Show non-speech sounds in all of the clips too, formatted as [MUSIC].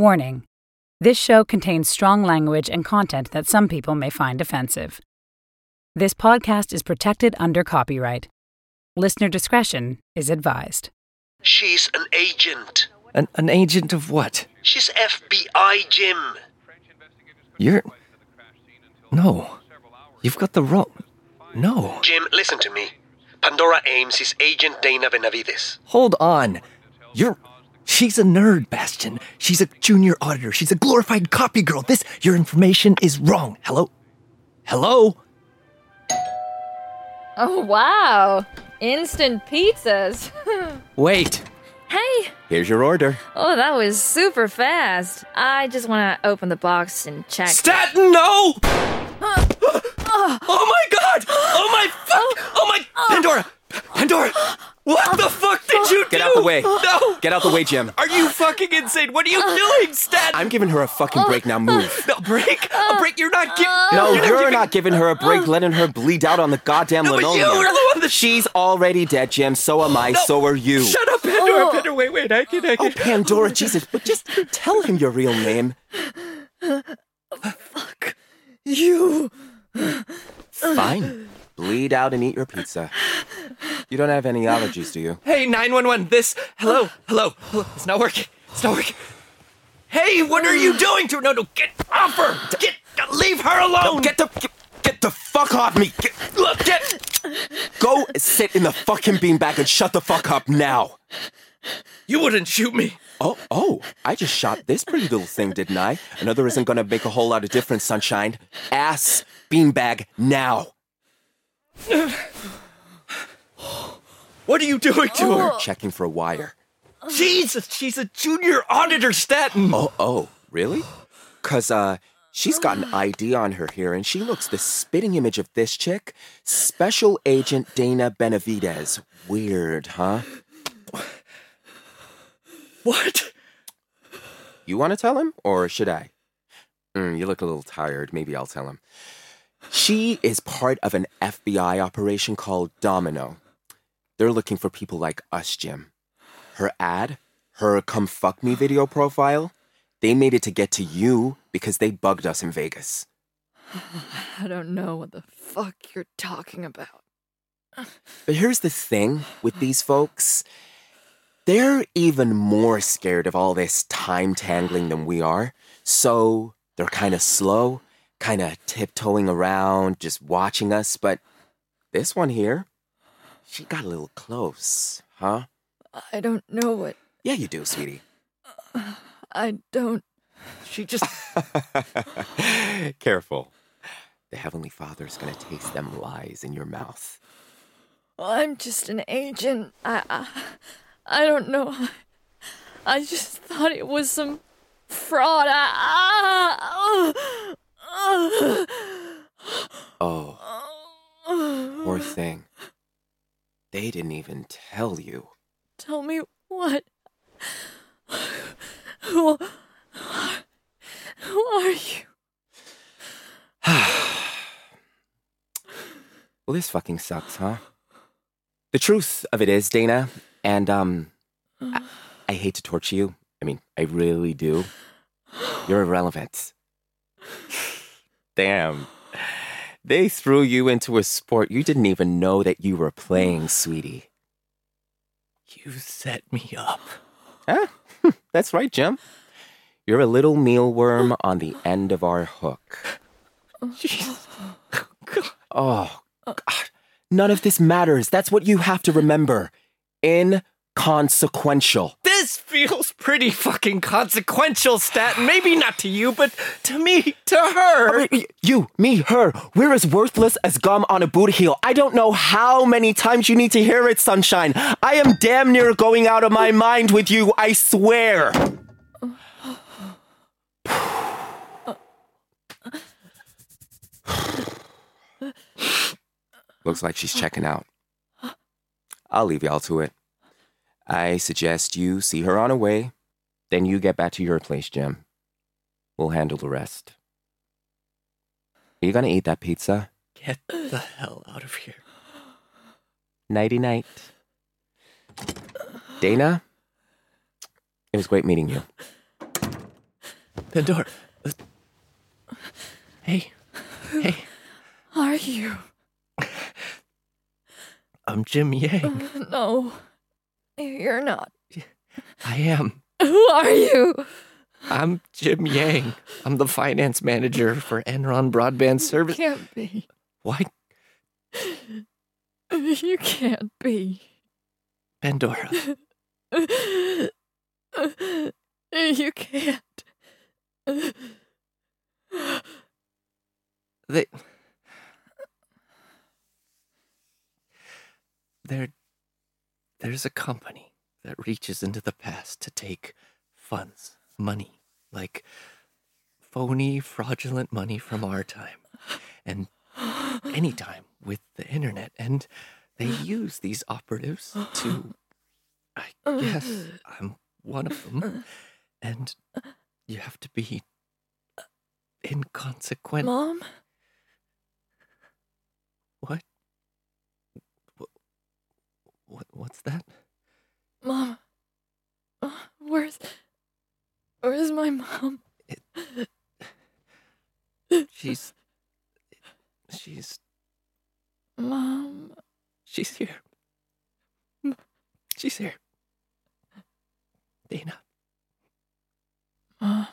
Warning This show contains strong language and content that some people may find offensive. This podcast is protected under copyright. Listener discretion is advised. She's an agent. An, an agent of what? She's FBI, Jim. You're. No. You've got the wrong. No. Jim, listen to me. Pandora Ames is Agent Dana Benavides. Hold on. You're. She's a nerd, Bastian. She's a junior auditor. She's a glorified copy girl. This, your information is wrong. Hello? Hello? Oh, wow. Instant pizzas. [LAUGHS] Wait. hey. Here's your order. Oh, that was super fast. I just want to open the box and check. Staten, no! [GASPS] Oh. [GASPS] oh my god! [GASPS] Oh my fuck! Oh, oh my. Oh. Pandora! Pandora! What the fuck did you do? Get out the way. No! Get out the way, Jim. Are you fucking insane? What are you doing, Stat? I'm giving her a fucking break now. Move. A break? A break? You're not giving. Uh, no, you're giving- not giving her a break, letting her bleed out on the goddamn No, but linoleum. you are the one that- She's already dead, Jim. So am I. No. So are you. Shut up, Pandora. Oh. Pandora, wait, wait. I can, I can. Oh, can. Pandora, Jesus! But just tell him your real name. Fuck. You. Fine. Bleed out and eat your pizza. You don't have any allergies, do you? Hey, 911, this. Hello, hello, hello. It's not working. It's not working. Hey, what are you doing to No, no, get off her. Get, leave her alone. Get the get, get the fuck off me. Get, look, get. go sit in the fucking beanbag and shut the fuck up now. You wouldn't shoot me. Oh, oh, I just shot this pretty little thing, didn't I? Another isn't gonna make a whole lot of difference, sunshine. Ass beanbag now. What are you doing to her? Checking for a wire. Jesus, she's a junior auditor, Staten. Oh, oh, really? Cause uh she's got an ID on her here and she looks the spitting image of this chick. Special Agent Dana Benavides. Weird, huh? What? You wanna tell him or should I? Mm, you look a little tired. Maybe I'll tell him. She is part of an FBI operation called Domino. They're looking for people like us, Jim. Her ad, her come fuck me video profile, they made it to get to you because they bugged us in Vegas. [SIGHS] I don't know what the fuck you're talking about. But here's the thing with [SIGHS] these folks they're even more scared of all this time tangling than we are. So they're kind of slow, kind of tiptoeing around, just watching us. But this one here, she got a little close, huh? I don't know what. Yeah, you do, sweetie. I don't. She just. [LAUGHS] Careful. The Heavenly Father's gonna taste them lies in your mouth. I'm just an agent. I. I, I don't know. I just thought it was some fraud. I, ah, Oh, ah. poor thing. They didn't even tell you. Tell me what? Who, who are you? [SIGHS] Well, this fucking sucks, huh? The truth of it is, Dana, and um, I, I hate to torture you. I mean, I really do. You're irrelevant. Damn. They threw you into a sport you didn't even know that you were playing, sweetie. You set me up. Huh? Ah, [LAUGHS] that's right, Jim. You're a little mealworm on the end of our hook. [LAUGHS] Oh, God. None of this matters. That's what you have to remember. Inconsequential. This feels pretty fucking consequential stat. Maybe not to you, but to me, to her. Y- You, me, her, we're as worthless as gum on a boot heel. I don't know how many times you need to hear it, sunshine. I am damn near going out of my mind with you, I swear. Looks like she's checking out. I'll leave y'all to it. I suggest you see her on her way, then you get back to your place, Jim. We'll handle the rest. Are you gonna eat that pizza? Get the hell out of here. Nighty night. Dana, it was great meeting you. Pandora. uh, Hey. Hey. Are you? I'm Jim Yang. No, you're not. I am. Who are you? I'm Jim Yang. I'm the finance manager for Enron Broadband Service. Can't be. Why, [LAUGHS] You can't be. Pandora? [LAUGHS] You can't. They, there, there's a company that reaches into the past to take funds, money, like phony, fraudulent money from our time, and any time with the internet, and they use these operatives to. I guess I'm one of them, and you have to be inconsequent. Mom? What? What? What? What's that? Mom? Where's. Where's my mom? [LAUGHS] She's. She's. Mom? She's here. She's here. Dana. Mom?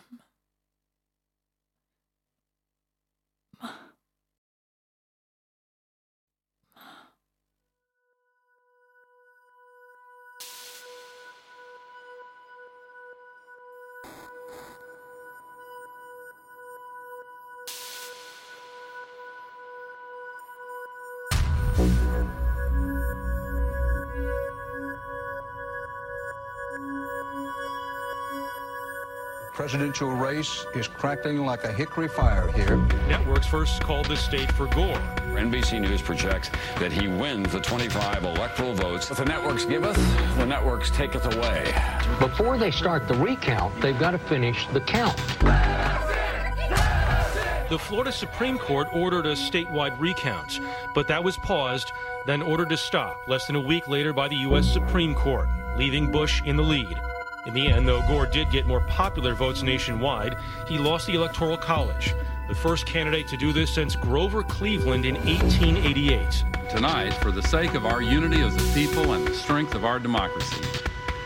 Presidential race is crackling like a hickory fire here. Networks first called the state for Gore. NBC News projects that he wins the 25 electoral votes. What the networks giveth, the networks taketh away. Before they start the recount, they've got to finish the count. The Florida Supreme Court ordered a statewide recount, but that was paused, then ordered to stop less than a week later by the U.S. Supreme Court, leaving Bush in the lead. In the end, though Gore did get more popular votes nationwide, he lost the Electoral College, the first candidate to do this since Grover Cleveland in 1888. Tonight, for the sake of our unity as a people and the strength of our democracy,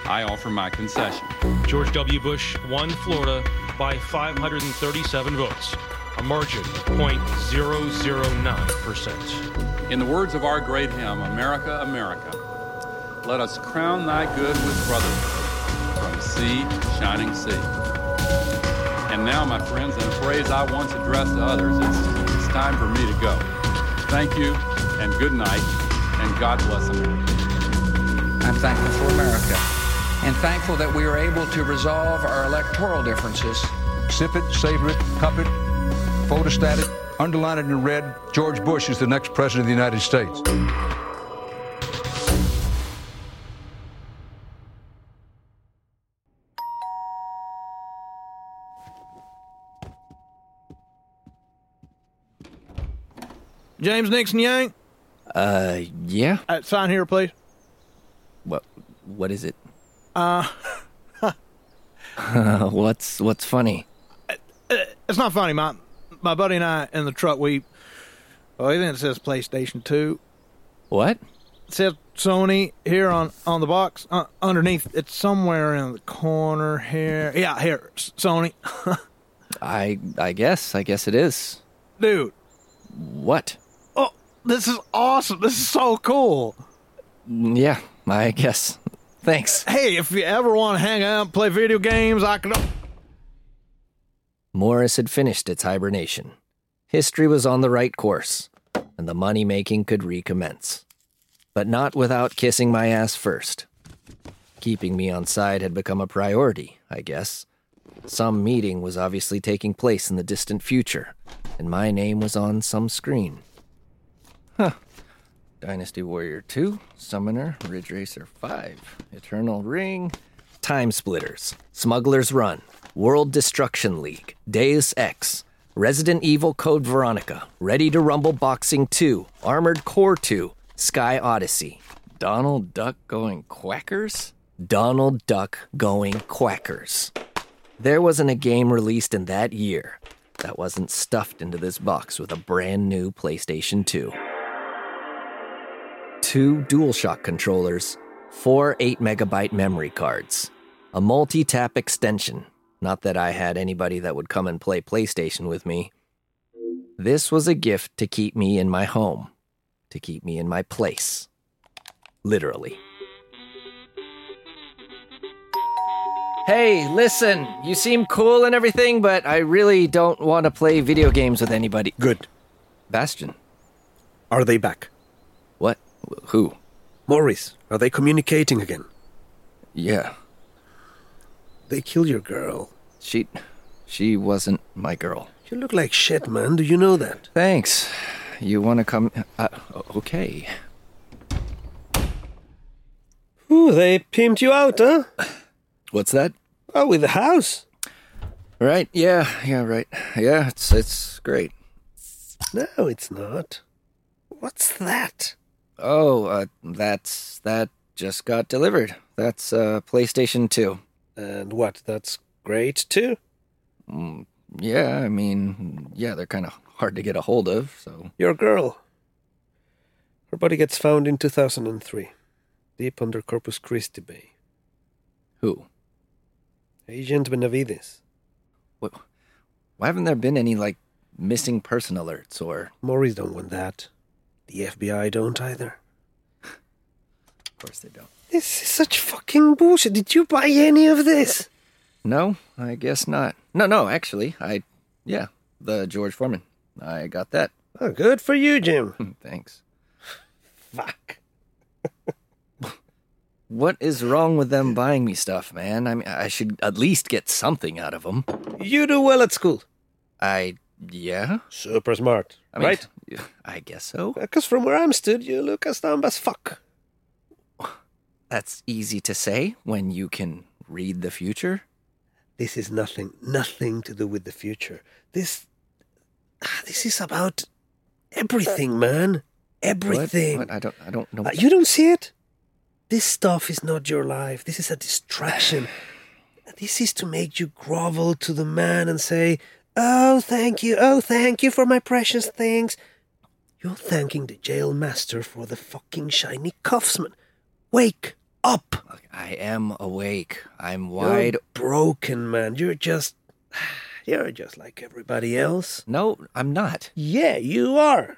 I offer my concession. George W. Bush won Florida by 537 votes, a margin of 0.009%. In the words of our great hymn, America, America, let us crown thy good with brotherhood sea shining sea. And now, my friends, in a phrase I once addressed to others, it's, it's time for me to go. Thank you, and good night, and God bless America. I'm thankful for America and thankful that we are able to resolve our electoral differences. Sip it, savor it, cup it, photostat it, underline it in red. George Bush is the next president of the United States. James Nixon Yang, Uh, yeah. uh, sign here, please. What? What is it? Uh, [LAUGHS] what's What's funny? it's not funny. My my buddy and I in the truck, we, well, I think it says PlayStation 2. What? It says Sony here on, on the box. Uh, underneath, it's somewhere in the corner here. Yeah, here, Sony. [LAUGHS] I I guess. I guess it is. Dude, What? This is awesome. This is so cool. Yeah. I guess. Thanks. Hey, if you ever want to hang out and play video games, I can. Morris had finished its hibernation. History was on the right course, and the money making could recommence. But not without kissing my ass first. Keeping me on side had become a priority, I guess. Some meeting was obviously taking place in the distant future, and my name was on some screen. Huh. Dynasty Warrior 2, Summoner, Ridge Racer 5, Eternal Ring, Time Splitters, Smuggler's Run, World Destruction League, Deus Ex, Resident Evil Code Veronica, Ready to Rumble Boxing 2, Armored Core 2, Sky Odyssey, Donald Duck going quackers? Donald Duck going quackers. There wasn't a game released in that year that wasn't stuffed into this box with a brand new PlayStation 2. Two DualShock controllers, four 8 megabyte memory cards, a multi tap extension. Not that I had anybody that would come and play PlayStation with me. This was a gift to keep me in my home, to keep me in my place. Literally. Hey, listen, you seem cool and everything, but I really don't want to play video games with anybody. Good. Bastian. Are they back? What? Who? Morris, are they communicating again? Yeah. They killed your girl. She. She wasn't my girl. You look like shit, man. Do you know that? Thanks. You want to come. Uh, okay. Ooh, they pimped you out, huh? What's that? Oh, with the house. Right, yeah, yeah, right. Yeah, it's it's great. No, it's not. What's that? Oh, uh, that's that just got delivered. That's uh PlayStation 2. And what? That's great too? Mm, yeah, I mean, yeah, they're kind of hard to get a hold of, so. Your girl. Her body gets found in 2003, deep under Corpus Christi Bay. Who? Agent Benavides. What? Why haven't there been any, like, missing person alerts or. Morris don't want that. The FBI don't either. Of course they don't. This is such fucking bullshit. Did you buy any of this? No, I guess not. No, no, actually, I. Yeah, the George Foreman. I got that. Oh, good for you, Jim. [LAUGHS] Thanks. Fuck. [LAUGHS] What is wrong with them buying me stuff, man? I mean, I should at least get something out of them. You do well at school. I. Yeah? Super smart. I mean, right? I guess so. Because from where I'm stood, you look as dumb as fuck. That's easy to say when you can read the future. This is nothing, nothing to do with the future. This, ah, this is about everything, man. Everything. What? What? I don't. I don't know. Uh, you don't see it. This stuff is not your life. This is a distraction. this is to make you grovel to the man and say, "Oh, thank you. Oh, thank you for my precious things." You're thanking the jail master for the fucking shiny cuffs, man. Wake up. I am awake. I'm wide. You're broken, man. You're just. [SIGHS] You're just like everybody else. No, I'm not. Yeah, you are.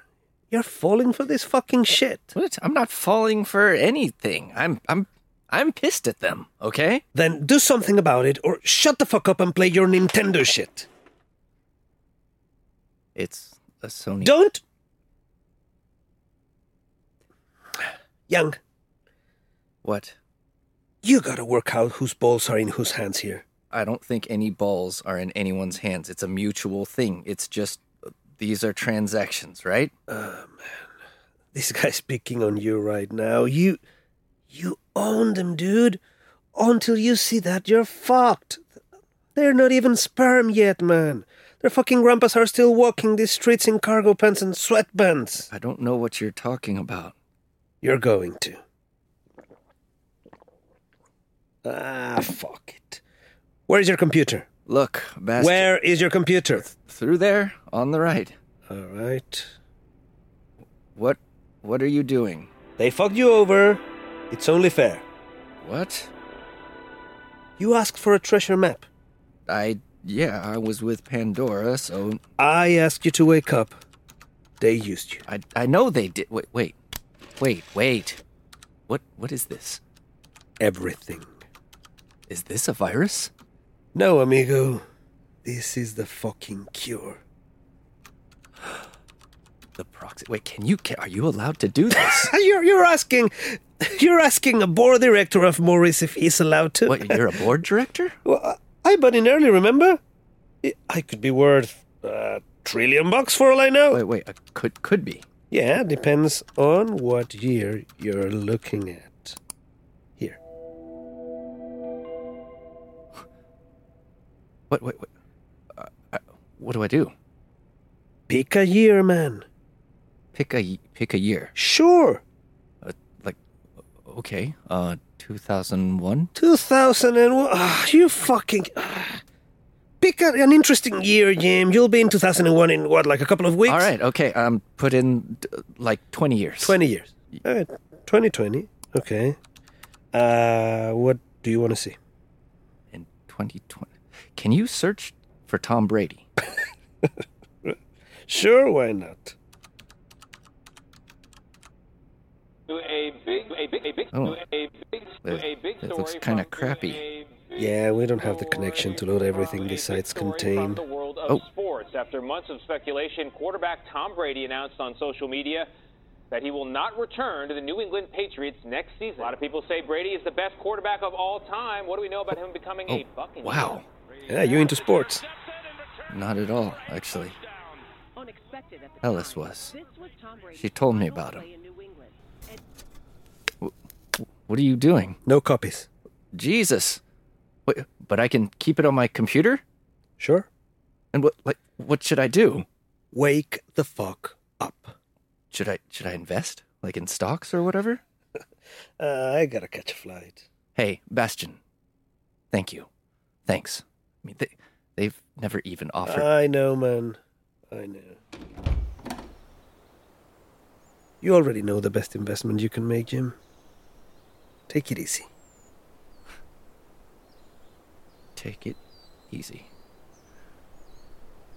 You're falling for this fucking shit. What? I'm not falling for anything. I'm. I'm. I'm pissed at them. Okay. Then do something about it, or shut the fuck up and play your Nintendo shit. It's a Sony. Don't. Young. What? You gotta work out whose balls are in whose hands here. I don't think any balls are in anyone's hands. It's a mutual thing. It's just uh, these are transactions, right? Oh man, this guy's picking on you right now. You, you own them, dude. Until you see that, you're fucked. They're not even sperm yet, man. Their fucking grandpas are still walking these streets in cargo pants and sweatbands. I don't know what you're talking about. You're going to. Ah, fuck it. Where is your computer? Look, Bast- Where is your computer? Through there, on the right. All right. What? What are you doing? They fucked you over. It's only fair. What? You asked for a treasure map. I. Yeah, I was with Pandora, so. I asked you to wake up. They used you. I, I know they did. Wait, wait. Wait, wait. What? What is this? everything. Is this a virus? No, amigo. This is the fucking cure. [GASPS] The proxy. Wait, can you? Can, are you allowed to do this? [LAUGHS] you're you're asking you're asking a board director of Morris if he's allowed to. what? You're a board director? [LAUGHS] Well, I bought in early, remember? I could be worth a trillion bucks for all I know. Wait, wait. Uh, could could be. Yeah, depends on what year you're looking at. Here. [LAUGHS] What? Wait, wait. Uh, uh, what do I do? Pick a year, man. Pick a pick a year. Sure. Uh, like, okay. Uh, two thousand one. 2001. Ah, you fucking. Pick a, an interesting year, Jim. You'll be in 2001 in what, like a couple of weeks? All right. Okay. Um, put in like twenty years. 20 years. All right. 2020. Okay. Uh, what do you want to see? In twenty twenty. Can you search for Tom Brady? [LAUGHS] Sure, why not? To a big, a big, a big, Oh. to a big, a big It looks kind of crappy. Yeah, we don't have the connection to load everything besides contain. the world of Oh. sports. After months of speculation, quarterback Tom Brady announced on social media that he will not return to the New England Patriots next season. A lot of people say Brady is the best quarterback of all time. What do we know about him becoming a oh, Buccaneer? Oh, Wow. Yeah, you into sports? Not at all, actually. Ellis was. She told me about him. Wh- What are you doing? No copies. Jesus. Wait, but I can keep it on my computer? Sure. And what like what should I do? Wake the fuck up. Should I should I invest? Like in stocks or whatever? [LAUGHS] Uh, I gotta catch a flight. Hey, Bastian. Thank you. Thanks. I mean, they, they've never even offered. I know, man. I know. You already know the best investment you can make, Jim. Take it easy. Take it easy.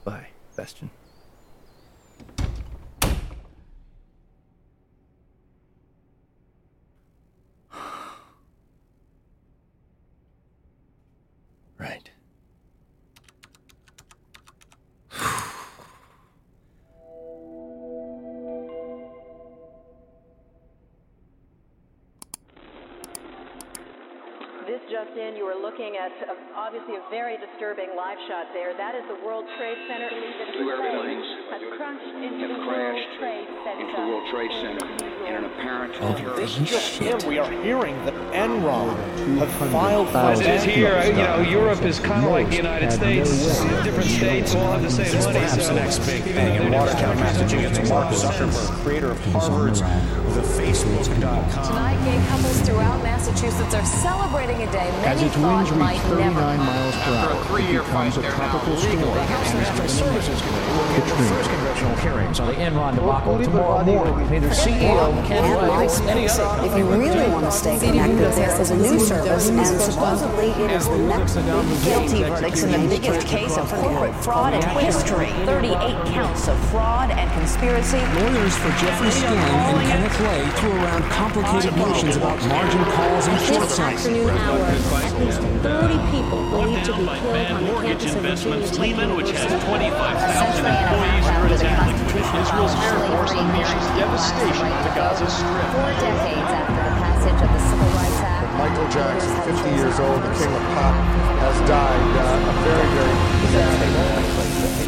Bye, Bastian. Shot there. That is the World Trade Center. Two airplanes has crashed into the World crashed Trade Center. into the World Trade Center in an apparent Oh, terrorist this shit. We are hearing that Enron have filed for As it is here, you know, Europe is kind of like the United States. Different states all have the same money. Perhaps so the next big thing in Watertown, Massachusetts. Mark Zuckerberg, creator of Harvard's The Facebook.com. Tonight, gay couples throughout Massachusetts are celebrating a day As many its winds thought reach might 39 never miles per hour, it becomes a tropical storm. The House National Services Committee will first congressional hearings on the Enron debacle tomorrow morning. Neither CEO Ken Wright or any other If you really want to stay connected, there is a new service, and supposedly it is the next Guilty verdicts in the biggest case of corporate fraud in history. 38 counts of fraud and conspiracy. Lawyers for Jeffrey Skilling and Kenneth Lay threw around complicated notions about margin calls and short This selling. at least 30 people believed to be killed on the campus of Virginia Tech University. Essentially an employees here is Israel's Air Force unleashes devastation on the Gaza Strip. Four decades after the passage of the Civil Rights Act, Michael Jackson, 50 years old, the king of pop, has died uh, a very, very sad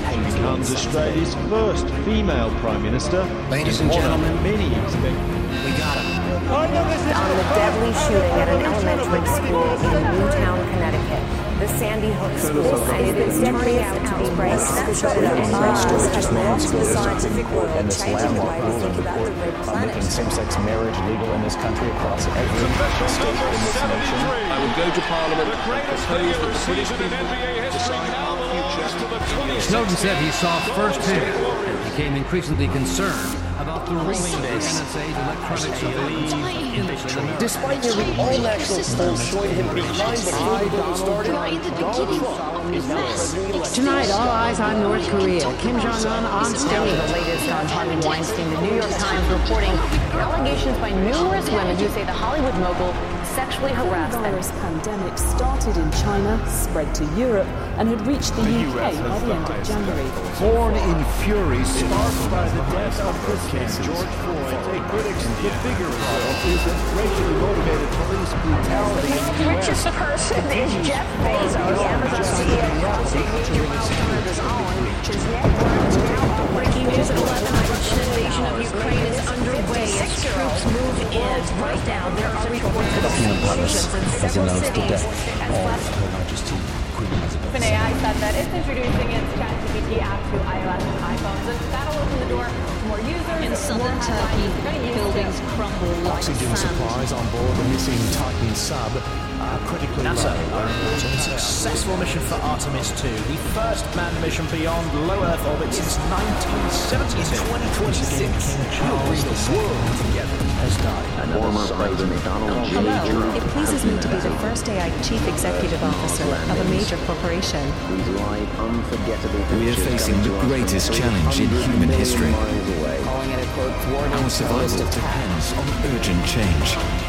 She becomes Australia's first female Prime Minister. Ladies and gentlemen, many expect. We got him. on the deadly shooting at an elementary school in Newtown, Connecticut. The Sandy Hook School has been turning out to be racist, and Oz has lost the scientific world, and this changing the landmark way we think about the red on making same-sex marriage legal in this country across every state in this nation. I would go to Parliament and propose that the British people decide our future. Snowden said he saw firsthand. And became increasingly concerned about the reach of the NSA's electronic of innocent Americans. Despite nearly all national polls showing him behind the Clinton started, Donald Trump is now president-elect. Tonight, all eyes on North Korea. Kim Jong Un on stage. The latest on Harvey Weinstein, the New York Times reporting allegations by numerous women who say the Hollywood mogul sexually harassed and coronavirus pandemic started in China, spread to Europe, and had reached the, UK by the end of January. Born in fury, sparked by the death of this man, George Floyd. Take critics, the bigger problem is that racially motivated police brutality in the richest person is Jeff Bezos, Amazon CEO, crossing major milestone of his own. His net worth is now breaking news at 11. Russian invasion of Ukraine is underway as troops move in. Right now, there are reports of explosions in several cities. OpenAI said that it's introducing its ChatGPT app to iOS iPhones, and that'll open the door to more users. In southern Turkey, headlines, getting to. buildings crumble like Oxygen sand. supplies on board the missing Titan sub are critically NASA low. are reporting a successful mission for Artemis 2, the first manned mission beyond low Earth orbit since 1972. In 2026, King Charles II together has died. Former President Donald J. Hello. It pleases me to be the first AI chief executive officer of a major corporation. These live, unforgettable We are facing the to us from greatest three challenge in human history. away. Calling it a quote Our survival depends on urgent change.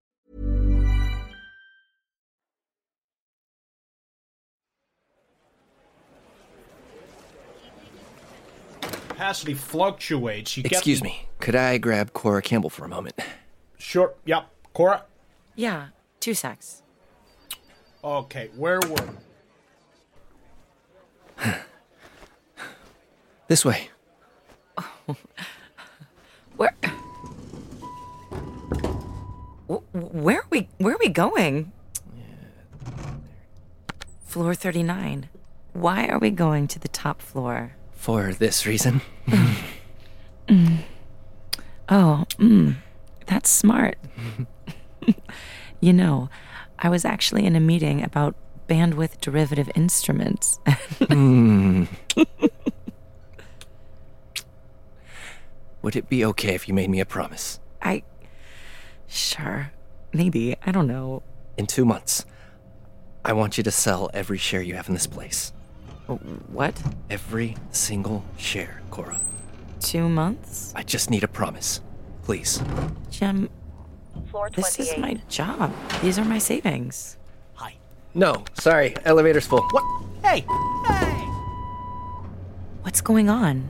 Capacity fluctuates. You Excuse get... me. Could I grab Cora Campbell for a moment? Sure. Yep. Cora? Yeah, two secs. Okay, where were [SIGHS] This way. [LAUGHS] Where? Where are we? Where are we going? Floor thirty-nine. Why are we going to the top floor? For this reason. Oh, mm, that's smart. [LAUGHS] you know, I was actually in a meeting about bandwidth derivative instruments. Hmm. Would it be okay if you made me a promise? I. Sure. Maybe. I don't know. In two months, I want you to sell every share you have in this place. What? Every single share, Cora. Two months? I just need a promise. Please. Jim, Floor this is my job. These are my savings. Hi. No, sorry. Elevator's full. What? Hey! Hey! What's going on?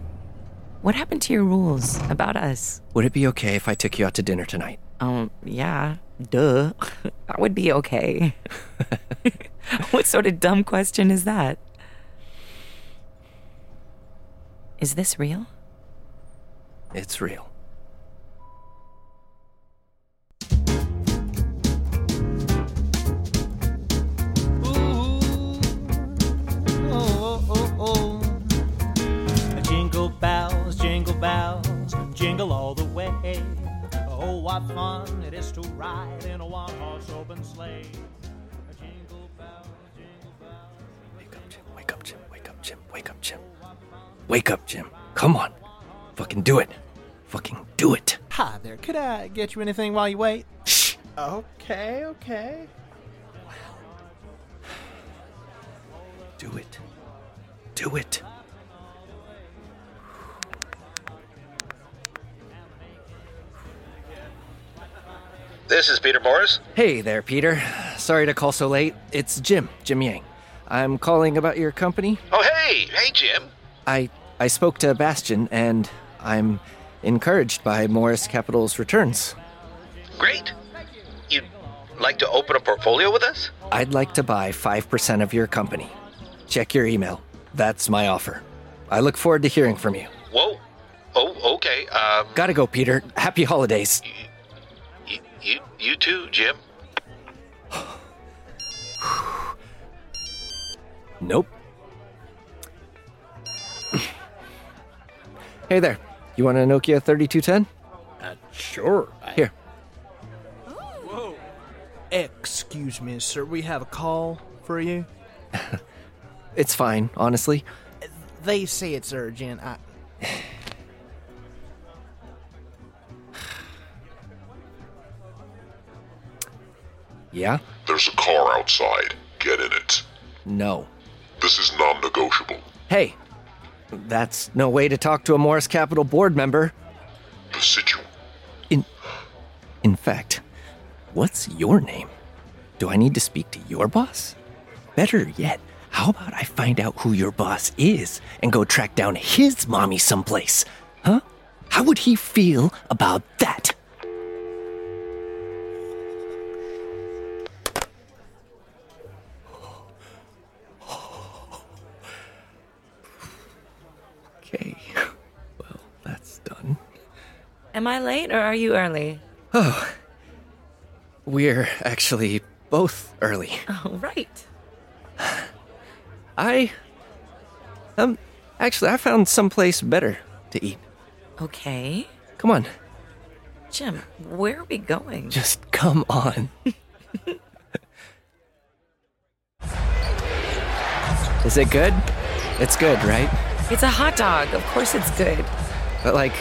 What happened to your rules about us? Would it be okay if I took you out to dinner tonight? Um, yeah. Duh. [LAUGHS] that would be okay. [LAUGHS] [LAUGHS] what sort of dumb question is that? Is this real? It's real. Oh, oh, oh. Jingle bells, jingle bells, jingle all the way. Oh, what fun it is to ride in a one-horse open sleigh. Jingle bells, jingle bells. Wake up, Jim. Wake up, Jim. Wake up, Jim. Wake up, Jim. Wake up, Jim. Come on. Fucking do it. Fucking do it. Hi there. Could I get you anything while you wait? Shh. Okay, okay. Do it. Do it. This is Peter Morris. Hey there, Peter. Sorry to call so late. It's Jim, Jim Yang. I'm calling about your company. Oh, hey, hey, Jim. I I spoke to Bastian and I'm encouraged by Morris Capital's returns. Great. You'd like to open a portfolio with us? I'd like to buy 5% of your company. Check your email. That's my offer. I look forward to hearing from you. Whoa. Oh, okay. Um, Gotta go, Peter. Happy holidays. you, you, you too, Jim. [SIGHS] Nope. Hey there. You want a Nokia 3210? Uh, sure. Here. Whoa. Excuse me, sir. We have a call for you. [LAUGHS] It's fine, honestly. They say it's urgent. I... [SIGHS] Yeah? There's a car outside. Get in it. No. This is non negotiable. Hey, that's no way to talk to a Morris Capital board member. In, in fact, what's your name? Do I need to speak to your boss? Better yet, how about I find out who your boss is and go track down his mommy someplace? Huh? How would he feel about that? I late or are you early? Oh. We're actually both early. Oh, right. I. Um, actually, I found someplace better to eat. Okay. Come on. Jim, where are we going? Just come on. [LAUGHS] Is it good? It's good, right? It's a hot dog. Of course it's good. But, like,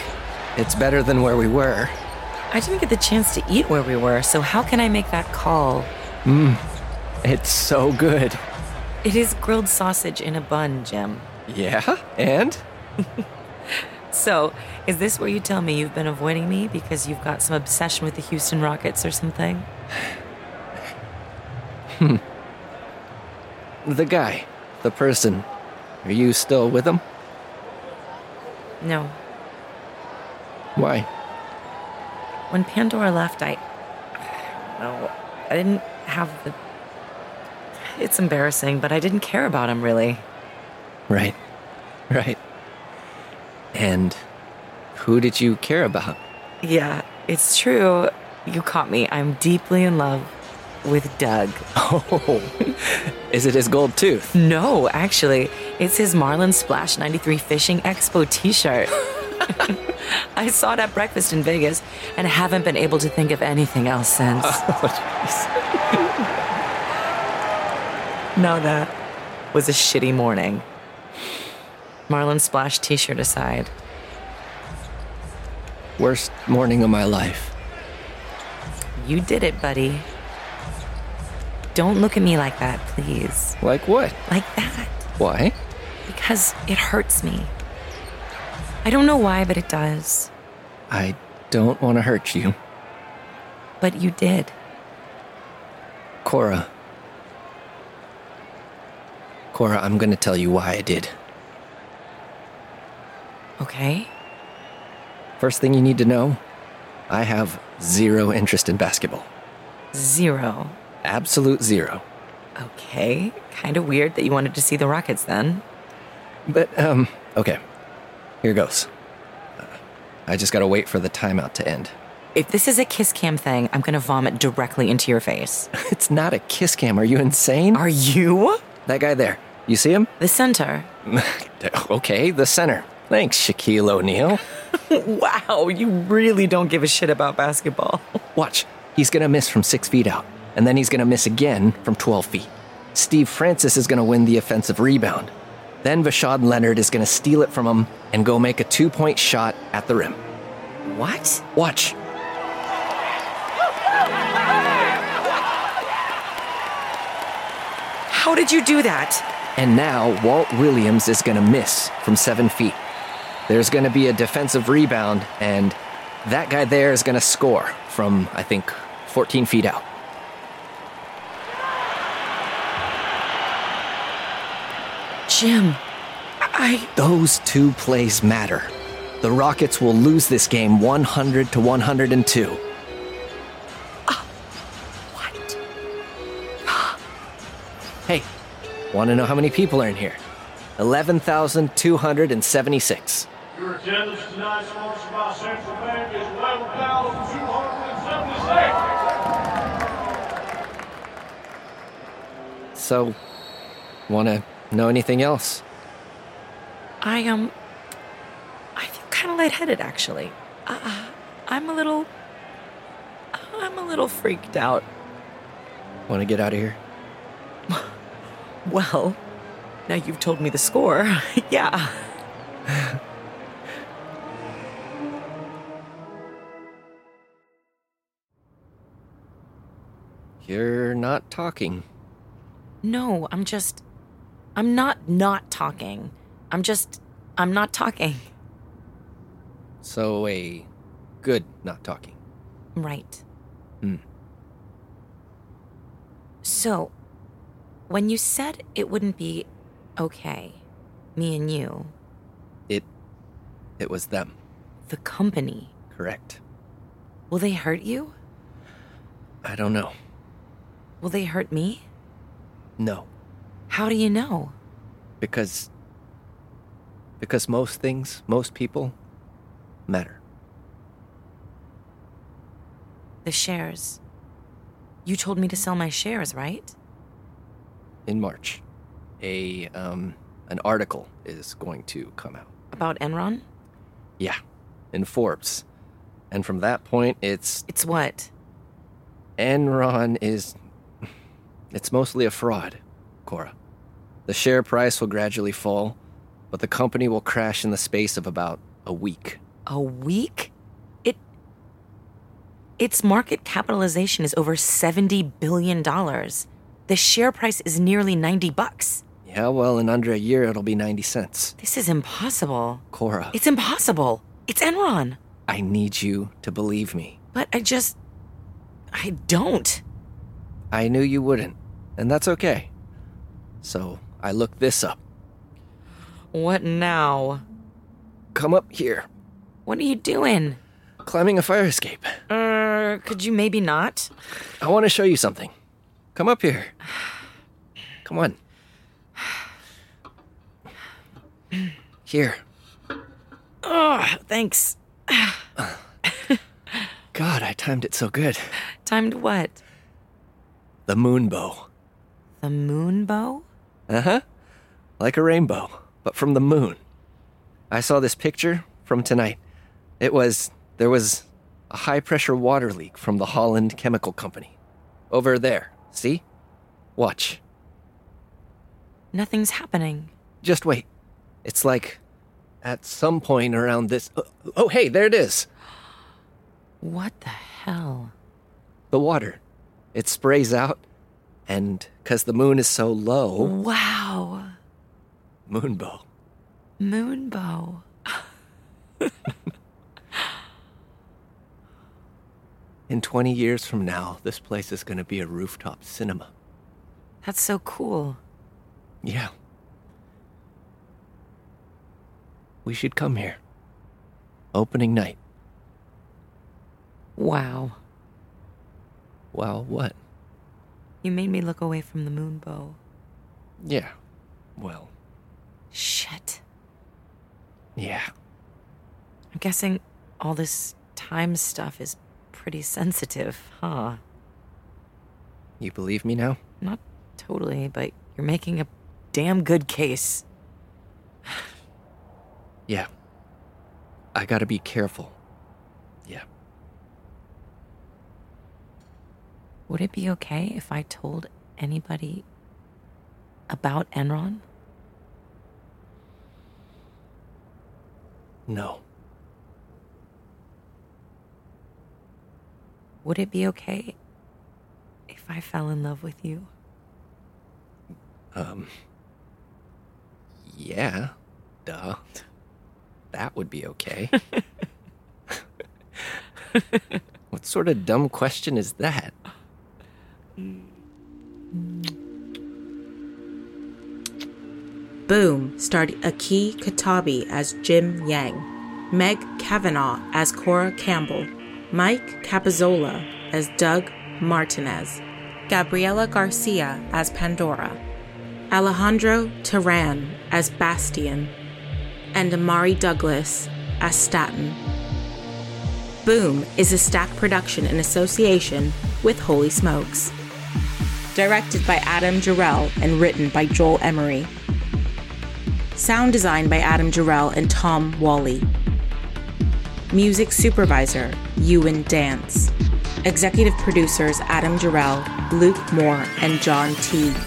it's better than where we were. I didn't get the chance to eat where we were, so how can I make that call? Mmm. It's so good. It is grilled sausage in a bun, Jim. Yeah? And? [LAUGHS] So, is this where you tell me you've been avoiding me because you've got some obsession with the Houston Rockets or something? Hmm. The guy, the person, are you still with him? No. Why? When Pandora left, I. No, I didn't have the. It's embarrassing, but I didn't care about him really. Right. Right. And who did you care about? Yeah, it's true. You caught me. I'm deeply in love with Doug. [LAUGHS] Oh, is it his gold tooth? No, actually, it's his Marlin Splash 93 Fishing Expo t shirt. [LAUGHS] I saw it at breakfast in Vegas and haven't been able to think of anything else since. [LAUGHS] Oh, [LAUGHS] now that was a shitty morning. Marlin Splash t shirt aside. Worst morning of my life. You did it, buddy. Don't look at me like that, please. Like what? Like that. Why? Because it hurts me. I don't know why, but it does. I don't want to hurt you. But you did. Cora. Cora, I'm going to tell you why I did. Okay. First thing you need to know I have zero interest in basketball. Zero. Absolute zero. Okay. Kind of weird that you wanted to see the Rockets then. But, um, okay. Here goes. Uh, I just gotta wait for the timeout to end. If this is a kiss cam thing, I'm gonna vomit directly into your face. [LAUGHS] it's not a kiss cam. Are you insane? Are you? That guy there. You see him? The center. [LAUGHS] okay, the center. Thanks, Shaquille O'Neal. [LAUGHS] wow, you really don't give a shit about basketball. Watch. He's gonna miss from six feet out, and then he's gonna miss again from 12 feet. Steve Francis is gonna win the offensive rebound. Then Vashad Leonard is gonna steal it from him and go make a two point shot at the rim. What? Watch. How did you do that? And now Walt Williams is gonna miss from seven feet. There's gonna be a defensive rebound, and that guy there is gonna score from, I think, 14 feet out. Jim, I. Those two plays matter. The Rockets will lose this game 100 to 102. Uh, what? [GASPS] hey, want to know how many people are in here? 11,276. Your attendance tonight, sponsored by Central Bank, is 11,276. So, want to Know anything else? I um, I feel kind of lightheaded actually. Uh, I'm a little, I'm a little freaked out. Want to get out of here? [LAUGHS] Well, now you've told me the score. [LAUGHS] yeah. [LAUGHS] You're not talking. No, I'm just, I'm not not talking. I'm just, I'm not talking. So, a good not talking. Right. Hmm. So, when you said it wouldn't be okay, me and you, It. It was them. the company, Correct. will they hurt you? I don't know. Will they hurt me? No. How do you know? Because. Because most things, most people, matter. The shares. You told me to sell my shares, right? In March, a, um, an article is going to come out. About Enron? Yeah. In Forbes. And from that point, it's. It's what? Enron is. It's mostly a fraud, Cora. The share price will gradually fall, but the company will crash in the space of about a week. A week? It. Its market capitalization is over $70 billion. The share price is nearly 90 bucks. Yeah, well, in under a year, it'll be 90 cents. This is impossible. Cora, It's impossible. It's Enron. I need you to believe me. But I just. I don't. I knew you wouldn't, and that's okay. So I looked this up. What now? Come up here. What are you doing? Climbing a fire escape. Uh, could you maybe not? I want to show you something. Come up here. Come on. Here. Oh, thanks. God, I timed it so good. Timed what? The moon bow. The moon bow? Uh huh. Like a rainbow, but from the moon. I saw this picture from tonight. It was. There was a high pressure water leak from the Holland Chemical Company. Over there. See? Watch. Nothing's happening. Just wait. It's like at some point around this. Oh, oh, hey, there it is. What the hell? The water. It sprays out, and because the moon is so low, Wow. moonbow. Moonbow. In 20 years from now, this place is going to be a rooftop cinema. That's so cool. Yeah. We should come here. Opening night. Wow. Wow, what? You made me look away from the moon bow. Yeah. Well, Shit. yeah. I'm guessing all this time stuff is pretty sensitive, huh? You believe me now? Not totally, but you're making a damn good case. [SIGHS] Yeah. I gotta be careful. Yeah. Would it be okay if I told anybody about Enron? No. Would it be okay if I fell in love with you? Um. Yeah. Duh. That would be okay. [LAUGHS] what sort of dumb question is that? Boom starred Akie Kotabe as Jim Yang, Meg Cavanaugh as Cora Campbell, Mike Capozzola as Doug Martinez, Gabriela Garcia as Pandora, Alejandro Teran as Bastian, and Omari Douglas as Staten. Boom is a Stak production in association with Holy Smokes. Directed by Adam Jarrell and written by Joel Emery. Sound design by Adam Jarrell and Tom Whalley. Music supervisor, Ewan Dance. Executive producers Adam Jarrell, Luke Moore, and Jon Teague.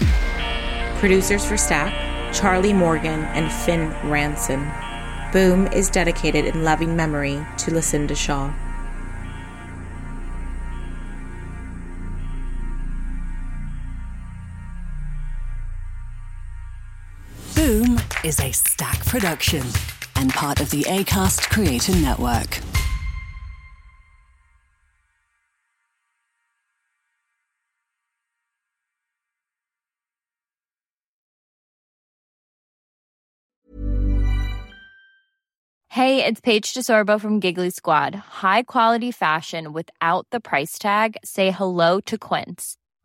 Producers for Stak, Charlie Morgan and Finn Ranson. Boom is dedicated in loving memory to Lucinda Shaw. Is a Stak production and part of the ACAST Creator Network. Hey, it's Paige DeSorbo from Giggly Squad. High quality fashion without the price tag? Say hello to Quince.